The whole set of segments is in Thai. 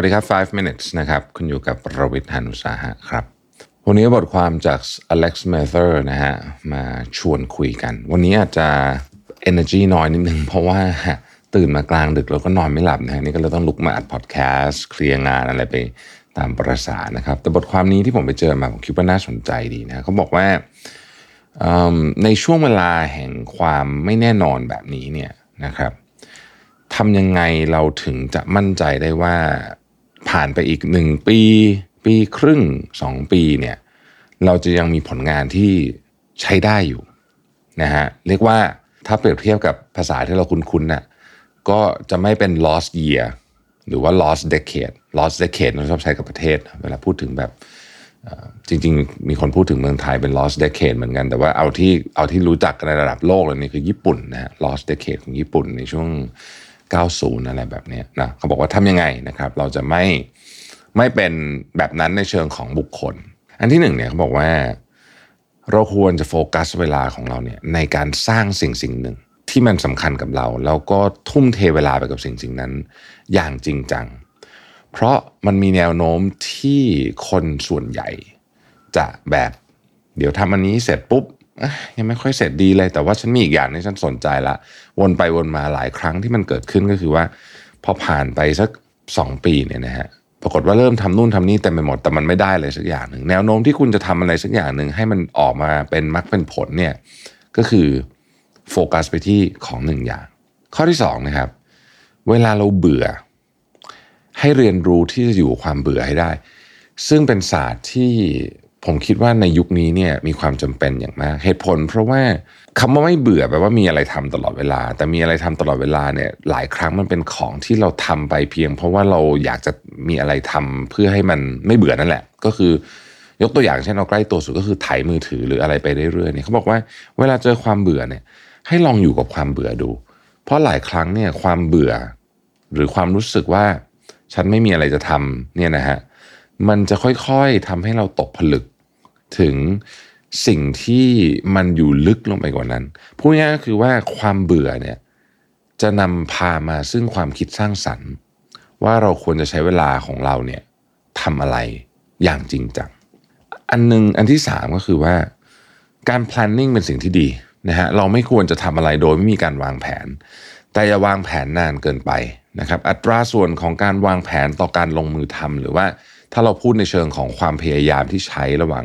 วัสดีครับ 5 minutes นะครับ คุณอยู่กับประวิทย์หานุสาหะครับ วันนี้บทความจาก Alex Mather นะฮะ มาชวนคุยกัน วันนี้อาจจะ energy น้อยนิดนึง เพราะว่าตื่นมากลางดึกแล้วก็นอนไม่หลับนะฮะ นี่ก็เลยต้องลุกมาอัดพอดแคสต์เคลียร์งานอะไรไปตามประสานะครับ แต่บทความนี้ที่ผมไปเจอมา ผมคิดว่าน่าสนใจดีนะเขาบอกว่าในช่วงเวลาแห่งความไม่แน่นอนแบบนี้เนี่ยนะครับทำยังไงเราถึงจะมั่นใจได้ว่า ผ่านไปอีกหนึ่งปี ปีครึ่งสองปีเนี่ยเราจะยังมีผลงานที่ใช้ได้อยู่นะฮะเรียกว่าถ้าเปรียบเทียบกับภาษาที่เราคุ้นๆน่ะก็จะไม่เป็น lost year หรือว่า lost decade lost decade เราชอบใช้กับประเทศ เวลาพูดถึงแบบจริง ๆ มีคนพูดถึงเมืองไทยเป็น lost decade เหมือนกัน แต่ว่าเอาที่เอาที่รู้จักกันในระดับโลกเลยนี่คือญี่ปุ่นนะฮะ lost decade ของญี่ปุ่นในช่วง 90 อะไรแบบนี้นะเขาบอกว่าทำยังไงนะครับ เราจะไม่ไม่เป็นแบบนั้นในเชิงของบุคคล อันที่หนึ่งเนี่ยเขาบอกว่า เราควรจะโฟกัสเวลาของเราเนี่ยในการสร้างสิ่งสิ่งหนึ่งที่มันสำคัญกับเรา แล้วก็ทุ่มเทเวลาไปกับสิ่งสิ่งนั้น อย่างจริงจัง เพราะมันมีแนวโน้มที่คนส่วนใหญ่จะแบบเดี๋ยวทำอันนี้เสร็จปุ๊บ ยังไม่ค่อยเสร็จดีเลย แต่ว่าฉันมีอีกอย่างที่ฉันสนใจละวนไปวนมาหลายครั้งที่มันเกิดขึ้นก็คือว่า พอผ่านไปสักสองปีเนี่ยนะฮะปรากฏว่าเริ่มทำนู่นทำนี่เต็มไปหมดแต่มันไม่ได้เลยสักอย่างหนึ่งแนวโน้มที่คุณจะทำอะไรสักอย่างหนึ่งให้มันออกมาเป็นมรรคเป็นผลเนี่ยก็คือโฟกัสไปที่ของหนึ่งอย่าง ข้อที่สองนะครับเวลาเราเบื่อ ให้เรียนรู้ที่จะอยู่ความเบื่อให้ได้ ซึ่งเป็นศาสตร์ที่ ผมคิดว่าในยุคนี้เนี่ยมีความจำเป็นอย่างมากเหตุผล เพราะว่าคำว่าไม่เบื่อแปลว่ามีอะไรทำตลอดเวลา แต่มีอะไรทำตลอดเวลาเนี่ยหลายครั้งมันเป็นของที่เราทำไปเพียง เพราะว่าเราอยากจะมีอะไรทำเพื่อให้มันไม่เบื่อนั่นแหละ ก็คือยกตัวอย่างเช่นเอาใกล้ตัวสุดก็คือถ่ายมือถือหรืออะไรไปเรื่อยๆเนี่ยเขาบอกว่าเวลาเจอความเบื่อเนี่ยให้ลองอยู่กับความเบื่อดู เพราะหลายครั้งเนี่ยความเบื่อ หรือความรู้สึกว่าฉันไม่มีอะไรจะทำเนี่ยนะฮะ มันจะค่อยๆทำให้เราตกผลึกถึงสิ่งที่มันอยู่ลึกลงไปกว่านั้น พูดง่ายๆก็คือว่าความเบื่อเนี่ยจะนำพามาซึ่งความคิดสร้างสรรค์ ว่าเราควรจะใช้เวลาของเราเนี่ยทำอะไรอย่างจริงจัง อันหนึ่งอันที่สามก็คือว่าการ planning เป็นสิ่งที่ดีนะฮะเราไม่ควรจะทำอะไรโดยไม่มีการวางแผน แต่อย่าวางแผนนานเกินไปนะครับ อัตราส่วนของการวางแผนต่อการลงมือทำหรือว่า ถ้าเราพูดในเชิงของความพยายามที่ใช้ระหว่าง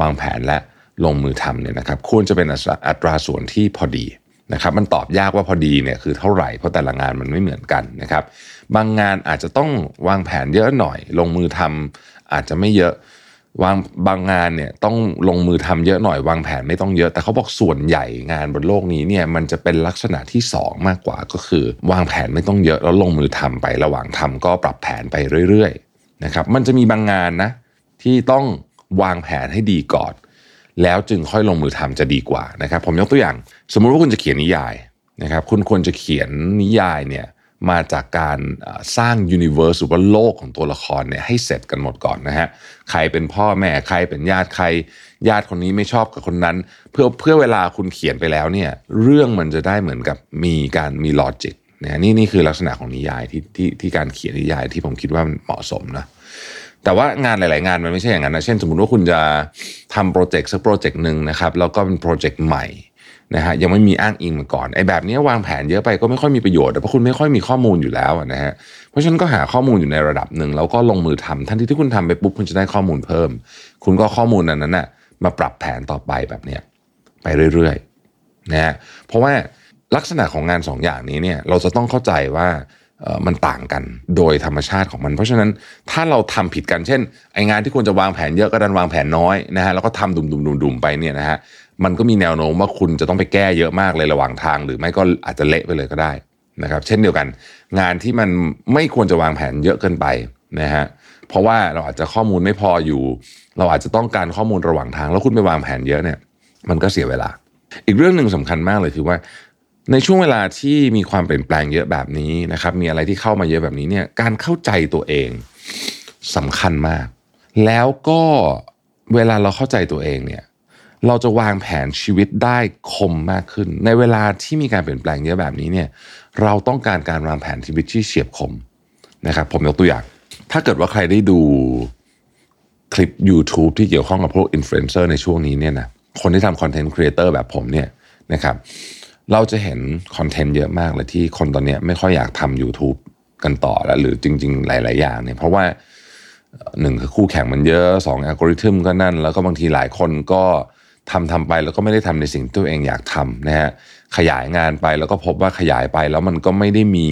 วางแผนและลงมือทำเนี่ยนะครับควรจะเป็นอัตราส่วนที่พอดีนะครับมันตอบยากว่าพอดีเนี่ยคือเท่าไหร่เพราะแต่ละงานมันไม่เหมือนกันนะครับบางงานอาจจะต้องวางแผนเยอะหน่อย ลงมือทำอาจจะไม่เยอะวางบางงานเนี่ยต้องลงมือทำเยอะหน่อยวางแผนไม่ต้องเยอะ แต่เขาบอกส่วนใหญ่งานบนโลกนี้เนี่ยมันจะเป็นลักษณะที่สองมากกว่าก็คือ วางแผนไม่ต้องเยอะแล้วลงมือทำไประหว่างทำก็ปรับแผนไปเรื่อย นะครับมันจะมีบางงานนะที่ต้องวางแผนให้ดีก่อน แล้วจึงค่อยลงมือทำจะดีกว่านะครับผมยกตัวอย่าง สมมุติว่าคุณจะเขียนนิยายนะครับคุณควรจะเขียนนิยายเนี่ยมาจากการสร้างยูนิเวอร์สหรือว่าโลกของตัวละครเนี่ยให้เสร็จกันหมดก่อนนะฮะใครเป็นพ่อแม่ใครเป็นญาติใคร ญาติคนนี้ไม่ชอบกับคนนั้น เพื่อเพื่อเวลาคุณเขียนไปแล้วเนี่ยเรื่องมันจะได้เหมือนกับมีการมีลอจิก นะนี่นี่คือลักษณะของนิยายที่ที่ที่การเขียนนิยายที่ผมคิดว่ามันเหมาะสมนะแต่ว่างานหลาย ๆ งานมันไม่ใช่อย่างนั้นนะเช่น สมมติว่าคุณจะทำโปรเจกต์สักโปรเจกต์หนึ่งนะครับแล้วก็เป็นโปรเจกต์ใหม่นะฮะยังไม่มีอ้างอิงมาก่อนไอ้แบบนี้วางแผนเยอะไปก็ไม่ค่อยมีประโยชน์เพราะคุณไม่ค่อยมีข้อมูลอยู่แล้วนะฮะเพราะฉะนั้นก็หาข้อมูลอยู่ในระดับหนึ่งแล้วก็ลงมือทำทันทีที่คุณทำไปปุ๊บคุณจะได้ข้อมูลเพิ่ม คุณก็ข้อมูลนั้นน่ะมาปรับแผนต่อไปแบบเนี้ยไปเรื่อยๆนะฮะเพราะว่า ลักษณะของงานสองอย่างนี้เนี่ยเราจะต้องเข้าใจว่ามันต่างกันโดยธรรมชาติของมัน เพราะฉะนั้นถ้าเราทำผิดกันเช่นไองานที่ควรจะวางแผนเยอะก็ดันวางแผนน้อยนะฮะแล้วก็ทำดุมๆๆๆไปเนี่ยนะฮะมันก็มีแนวโน้มว่าคุณจะต้องไปแก้เยอะมากเลยระหว่างทาง หรือไม่ก็อาจจะเละไปเลยก็ได้นะครับเช่นเดียวกัน งานที่มันไม่ควรจะวางแผนเยอะเกินไปนะฮะเพราะว่าเราอาจจะข้อมูลไม่พออยู่ เราอาจจะต้องการข้อมูลระหว่างทาง แล้วคุณไปวางแผนเยอะเนี่ยมันก็เสียเวลา อีกเรื่องหนึ่งสำคัญมากเลยคือว่า ในช่วงเวลาที่มีความเปลี่ยนแปลงเยอะแบบนี้นะครับ มีอะไรที่เข้ามาเยอะแบบนี้เนี่ยการเข้าใจตัวเองสำคัญมาก แล้วก็เวลาเราเข้าใจตัวเองเนี่ยเราจะวางแผนชีวิตได้คมมากขึ้น ในเวลาที่มีการเปลี่ยนแปลงเยอะแบบนี้เนี่ยเราต้องการการวางแผนชีวิตที่เฉียบคมนะครับผมยกตัวอย่าง ถ้าเกิดว่าใครได้ดูคลิป YouTube ที่เกี่ยวข้องกับพวกอินฟลูเอนเซอร์ในช่วงนี้เนี่ยนะคนที่ทำ content creator แบบผมเนี่ยนะครับ เราจะเห็น content เยอะมากเลยที่คนตอนนี้ไม่ค่อยอยากทำ YouTube กันต่อแล้วหรือจริง ๆ หลาย ๆ อย่างเนี่ยเพราะว่าหนึ่งคือคู่แข่งมันเยอะสองอัลกอริทึมก็นั่น แล้วก็บางทีหลายคนก็ทำทำไปแล้วก็ไม่ได้ทำในสิ่งที่ตัวเองอยากทำนะฮะขยายงานไปแล้วก็พบว่าขยายไปแล้วมันก็ไม่ได้มี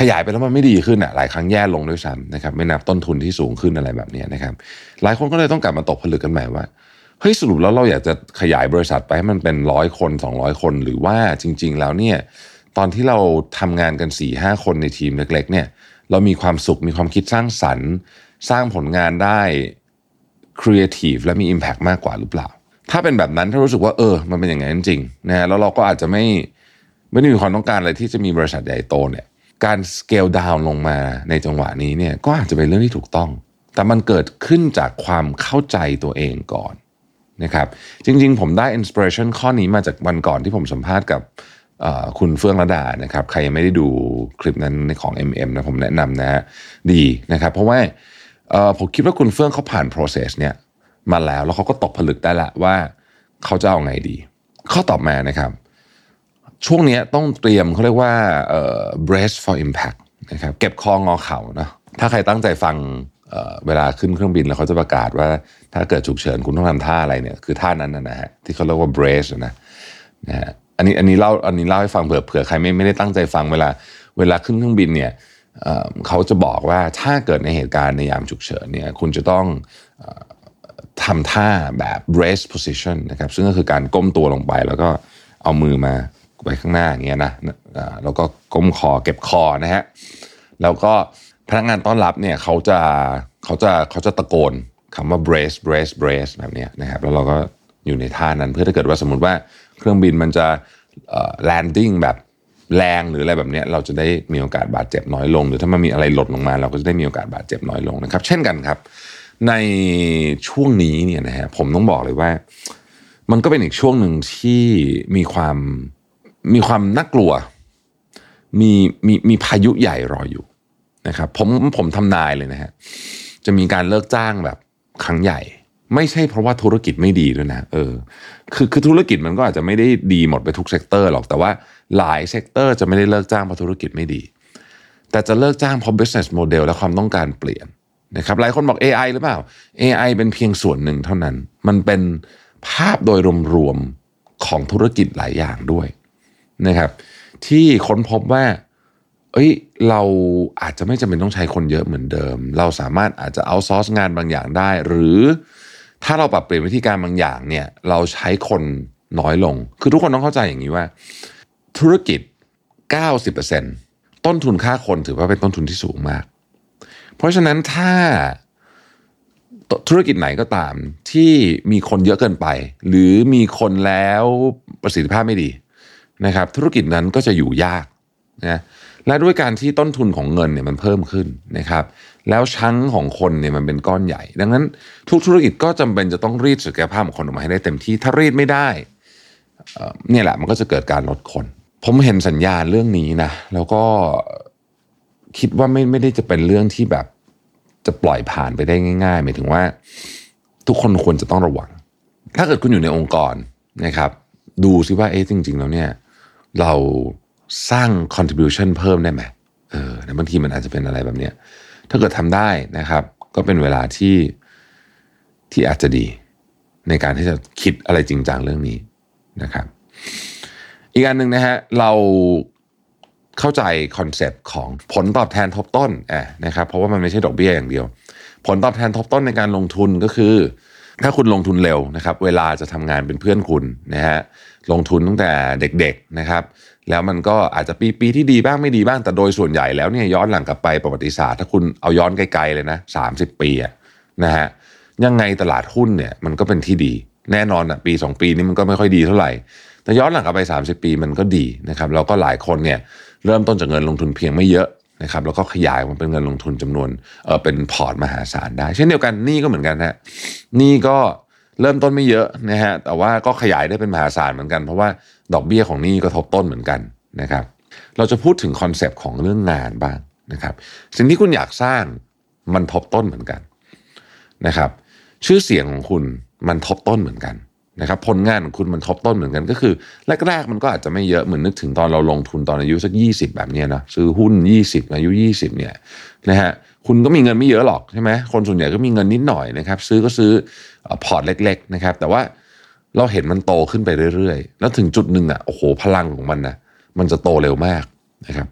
ขยายไปแล้วมันไม่ดีขึ้นอะหลายครั้งแย่ลงด้วยซ้ำนะครับไม่นับต้นทุนที่สูงขึ้นอะไรแบบนี้นะครับหลายคนก็เลยต้องกลับมาตกผลึกกันใหม่ว่า เฮ้ยสรุปแล้วเราอยากจะขยายบริษัทไปให้มันเป็นร้อยคน 200 คน หรือว่าจริง ๆ แล้วเนี่ยตอนที่เราทำงานกันสี่ห้าคนในทีมเล็ก ๆ เนี่ย เรามีความสุขมีความคิดสร้างสรรค์ สร้างผลงานได้ครีเอทีฟและมี Impact มากกว่าหรือเปล่า ถ้าเป็นแบบนั้นถ้ารู้สึกว่าเออ มันเป็นอย่างนั้นจริงๆนะฮะแล้วเราก็อาจจะไม่ไม่ได้มีความต้องการอะไรที่จะมีบริษัทใหญ่โตเนี่ยการ scale down ลงมาในจังหวะนี้เนี่ยก็อาจจะเป็นเรื่องที่ถูกต้อง แต่มันเกิดขึ้นจากความเข้าใจตัวเองก่อน นะครับจริงๆ ผมได้อินสปิเรชันข้อนี้มาจากวันก่อนที่ผมสัมภาษณ์กับคุณเฟื่องระดานะครับใครยังไม่ได้ดูคลิปนั้นในของ MM นะผมแนะนำนะฮะดีนะครับ เพราะว่าผมคิดว่าคุณเฟื่องเขาผ่าน process เนี่ยมาแล้วแล้วเขาก็ตกผลึกได้ละว่าเขาจะเอาไงดี ข้อตอบมานะครับ ช่วงนี้ต้องเตรียมเขาเรียกว่า brace for impact นะครับเก็บคองอเข่านะถ้าใครตั้งใจฟัง เวลาขึ้นเครื่องบินแล้วเขาจะประกาศว่าถ้าเกิดฉุกเฉินคุณต้องทำท่าอะไรเนี่ยคือท่านั้นนะฮะที่เขาเรียกว่า brace นะนะฮะอันนี้อันนี้เล่าอันนี้เล่าให้ฟังเผื่อเผื่อใครไม่ไม่ได้ตั้งใจฟังเวลาเวลาขึ้นเครื่องบินเนี่ยเขาจะบอกว่าถ้าเกิดในเหตุการณ์ในยามฉุกเฉินเนี่ยคุณจะต้องทำท่าแบบ brace position นะครับซึ่งก็คือการก้มตัวลงไปแล้วก็เอามือมาไว้ข้างหน้าอย่างเงี้ยนะแล้วก็ก้มคอเก็บคอนะฮะแล้วก็ พนักงานต้อนรับเนี่ยเขาจะเขาจะเขาจะตะโกนคำว่า brace brace brace แบบนี้นะครับแล้วเราก็อยู่ในท่านั้นเพื่อถ้าเกิดว่าสมมติว่าเครื่องบินมันจะ landing แบบแรงหรืออะไรแบบนี้เราจะได้มีโอกาสบาดเจ็บน้อยลง หรือถ้ามันมีอะไรหล่นลงมา เราก็จะได้มีโอกาสบาดเจ็บน้อยลงนะครับ เช่นกันครับ ในช่วงนี้เนี่ยนะฮะผมต้องบอกเลยว่า มันก็เป็นอีกช่วงหนึ่งที่มีความมีความน่ากลัว มีมีมีพายุใหญ่รออยู่ นะครับผมผมทำนายเลยนะฮะจะมีการเลิกจ้างแบบครั้งใหญ่ ไม่ใช่เพราะว่าธุรกิจไม่ดีด้วยนะเออคือคือธุรกิจมันก็อาจจะไม่ได้ดีหมดไปทุก sector หรอกแต่ว่าหลาย sector จะไม่ได้เลิกจ้างเพราะธุรกิจไม่ดี แต่จะเลิกจ้างเพราะ business model และความต้องการเปลี่ยนนะครับหลายคนบอก AI หรือเปล่า AI เป็นเพียงส่วนหนึ่งเท่านั้น มันเป็นภาพโดยรวมๆของธุรกิจหลายอย่างด้วยนะครับ ที่ค้นพบว่า เอ้ยเราอาจจะไม่จำเป็นต้องใช้คนเยอะเหมือนเดิม เราสามารถอาจจะเอาซอร์สงานบางอย่างได้ หรือถ้าเราปรับเปลี่ยนวิธีการบางอย่างเนี่ยเราใช้คนน้อยลง คือทุกคนต้องเข้าใจอย่างนี้ว่า ธุรกิจ 90%ต้นทุนค่าคนถือว่าเป็นต้นทุนที่สูงมาก เพราะฉะนั้นถ้าธุรกิจไหนก็ตามที่มีคนเยอะเกินไป หรือมีคนแล้วประสิทธิภาพไม่ดีนะครับ ธุรกิจนั้นก็จะอยู่ยากนะ และด้วยการที่ต้นทุนของเงินเนี่ยมันเพิ่มขึ้นนะครับ แล้วชั้งของคนเนี่ยมันเป็นก้อนใหญ่ ดังนั้นทุกธุรกิจก็จำเป็นจะต้องรีดศักยภาพของคนออกมาให้ได้เต็มที่ถ้ารีดไม่ได้เนี่ยแหละมันก็จะเกิดการลดคน ผมเห็นสัญญาณเรื่องนี้นะแล้วก็คิดว่าไม่ไม่ได้จะเป็นเรื่องที่แบบจะปล่อยผ่านไปได้ง่ายๆหมายถึงว่า ทุกคนควรจะต้องระวัง ถ้าเกิดคุณอยู่ในองค์กรนะครับ ดูซิว่าเอ๊ะจริง ๆ แล้วเนี่ย เรา สร้าง contribution เพิ่มได้ไหมเออบางทีมันอาจจะเป็นอะไรแบบเนี้ยถ้าเกิดทำได้นะครับ ก็เป็นเวลาที่ที่อาจจะดีในการที่จะคิดอะไรจริงจังเรื่องนี้นะครับ อีกอันหนึ่งนะฮะเราเข้าใจ concept ของผลตอบแทนทบต้นนะครับเพราะว่ามันไม่ใช่ดอกเบี้ยอย่างเดียว ผลตอบแทนทบต้นในการลงทุนก็คือ ถ้าคุณลงทุนเร็วนะครับ เวลาจะทำงานเป็นเพื่อนคุณนะฮะลงทุนตั้งแต่เด็กๆนะครับ แล้วมันก็อาจจะปีปีที่ดีบ้างไม่ดีบ้างแต่โดยส่วนใหญ่แล้วเนี่ยย้อนหลังกลับไปประวัติศาสตร์ถ้าคุณเอาย้อนไกลๆเลยนะสามสิบปีอะนะฮะยังไงตลาดหุ้นเนี่ยมันก็เป็นที่ดี แน่นอนอะปี 2 ปีนี้มันก็ไม่ค่อยดีเท่าไหร่ แต่ย้อนหลังกลับไป 30 ปีมันก็ดีนะครับแล้วก็หลายคนเนี่ยเริ่มต้นจากเงินลงทุนเพียงไม่เยอะนะครับแล้วก็ขยายมันเป็นเงินลงทุนจำนวนเออเป็นพอร์ตมหาศาลได้ เช่นเดียวกันนี่ก็เหมือนกันฮะนี่ก็ เริ่มต้นไม่เยอะนะฮะแต่ว่าก็ขยายได้เป็นมหาศาลเหมือนกัน เพราะว่าดอกเบี้ยของนี่ก็ทบต้นเหมือนกันนะครับ เราจะพูดถึง concept ของเรื่องงานบ้างนะครับ สิ่งที่คุณอยากสร้างมันทบต้นเหมือนกันนะครับ ชื่อเสียงของคุณมันทบต้นเหมือนกัน นะครับผลงานของคุณมันทบต้นเหมือนกันก็คือ แรกๆมันก็อาจจะไม่เยอะเหมือนนึกถึงตอนเราลงทุนตอนอายุสัก 20 แบบนี้นะซื้อหุ้น 20 อายุ 20 เนี่ยนะฮะคุณก็มีเงินไม่เยอะหรอกใช่ไหมคนส่วนใหญ่ก็มีเงินนิดหน่อยนะครับซื้อก็ซื้อพอร์ตเล็ก ๆ นะครับ แต่ว่าเราเห็นมันโตขึ้นไปเรื่อยๆ แล้วถึงจุดหนึ่งอะโอ้โหพลังของมันนะมันจะโตเร็วมากนะครับ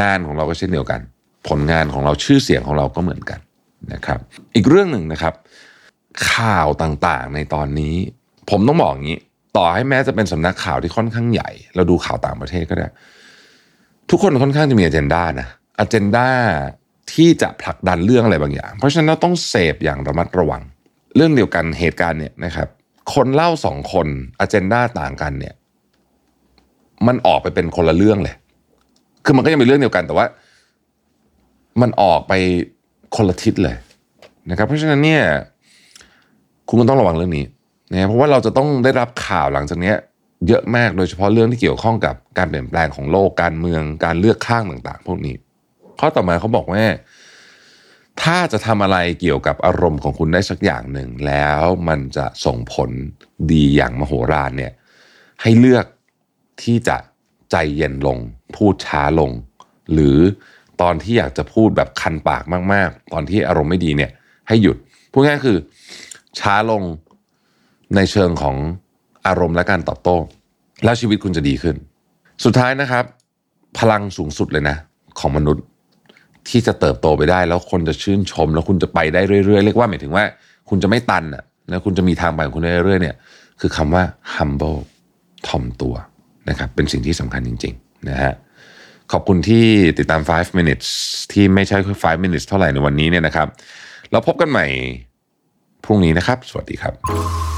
งานของเราก็เช่นเดียวกัน ผลงานของเราชื่อเสียงของเราก็เหมือนกันนะครับ อีกเรื่องหนึ่งนะครับ ข่าวต่างๆในตอนนี้ ผมต้องบอกอย่างนี้ ต่อให้แม้จะเป็นสำนักข่าวที่ค่อนข้างใหญ่ เราดูข่าวต่างประเทศก็ได้ ทุกคนค่อนข้างจะมีอ g e n d a นะอ g e n d a ที่จะผลักดันเรื่องอะไรบางอย่าง เพราะฉะนั้นเราต้องเสพอย่างระมัดระวัง เรื่องเดียวกันเหตุการณ์เนี่ยนะครับ คนเล่าสองคนอ g e n d a ต่างกันเนี่ย มันออกไปเป็นคนละเรื่องเลย คือมันก็ยังเป็นเรื่องเดียวกันแต่ว่า มันออกไปคนละทิศเลยนะครับ เพราะฉะนั้นเนี่ย คุณก็ต้องระวังเรื่องนี้ นะเพราะว่าเราจะต้องได้รับข่าวหลังจากนี้เยอะมากโดยเฉพาะเรื่องที่เกี่ยวข้องกับการเปลี่ยนแปลงของโลกการเมืองการเลือกข้างต่างๆ พวกนี้ ข้อต่อมาเขาบอกว่า ถ้าจะทำอะไรเกี่ยวกับอารมณ์ของคุณได้สักอย่างหนึ่ง แล้วมันจะส่งผลดีอย่างมโหฬารเนี่ยให้เลือกที่จะใจเย็นลง พูดช้าลง หรือตอนที่อยากจะพูดแบบคันปากมาก ๆ ตอนที่อารมณ์ไม่ดีเนี่ย ให้หยุดพูดง่ายคือช้าลง ในเชิงของอารมณ์และการตอบโต้ แล้วชีวิตคุณจะดีขึ้น สุดท้ายนะครับ พลังสูงสุดเลยนะ ของมนุษย์ที่จะเติบโตไปได้ แล้วคนจะชื่นชม แล้วคุณจะไปได้เรื่อยๆ เรียกว่าหมายถึงว่า คุณจะไม่ตันอะนะคุณจะมีทางไปของคุณได้เรื่อยๆเนี่ยคือคำว่า humble ถ่อมตัวนะครับเป็นสิ่งที่สำคัญจริงๆนะฮะขอบคุณที่ติดตาม 5 minutes ที่ไม่ใช่แค่5 minutes เท่าไหร่ในวันนี้เนี่ยนะครับ เราพบกันใหม่พรุ่งนี้นะครับ สวัสดีครับ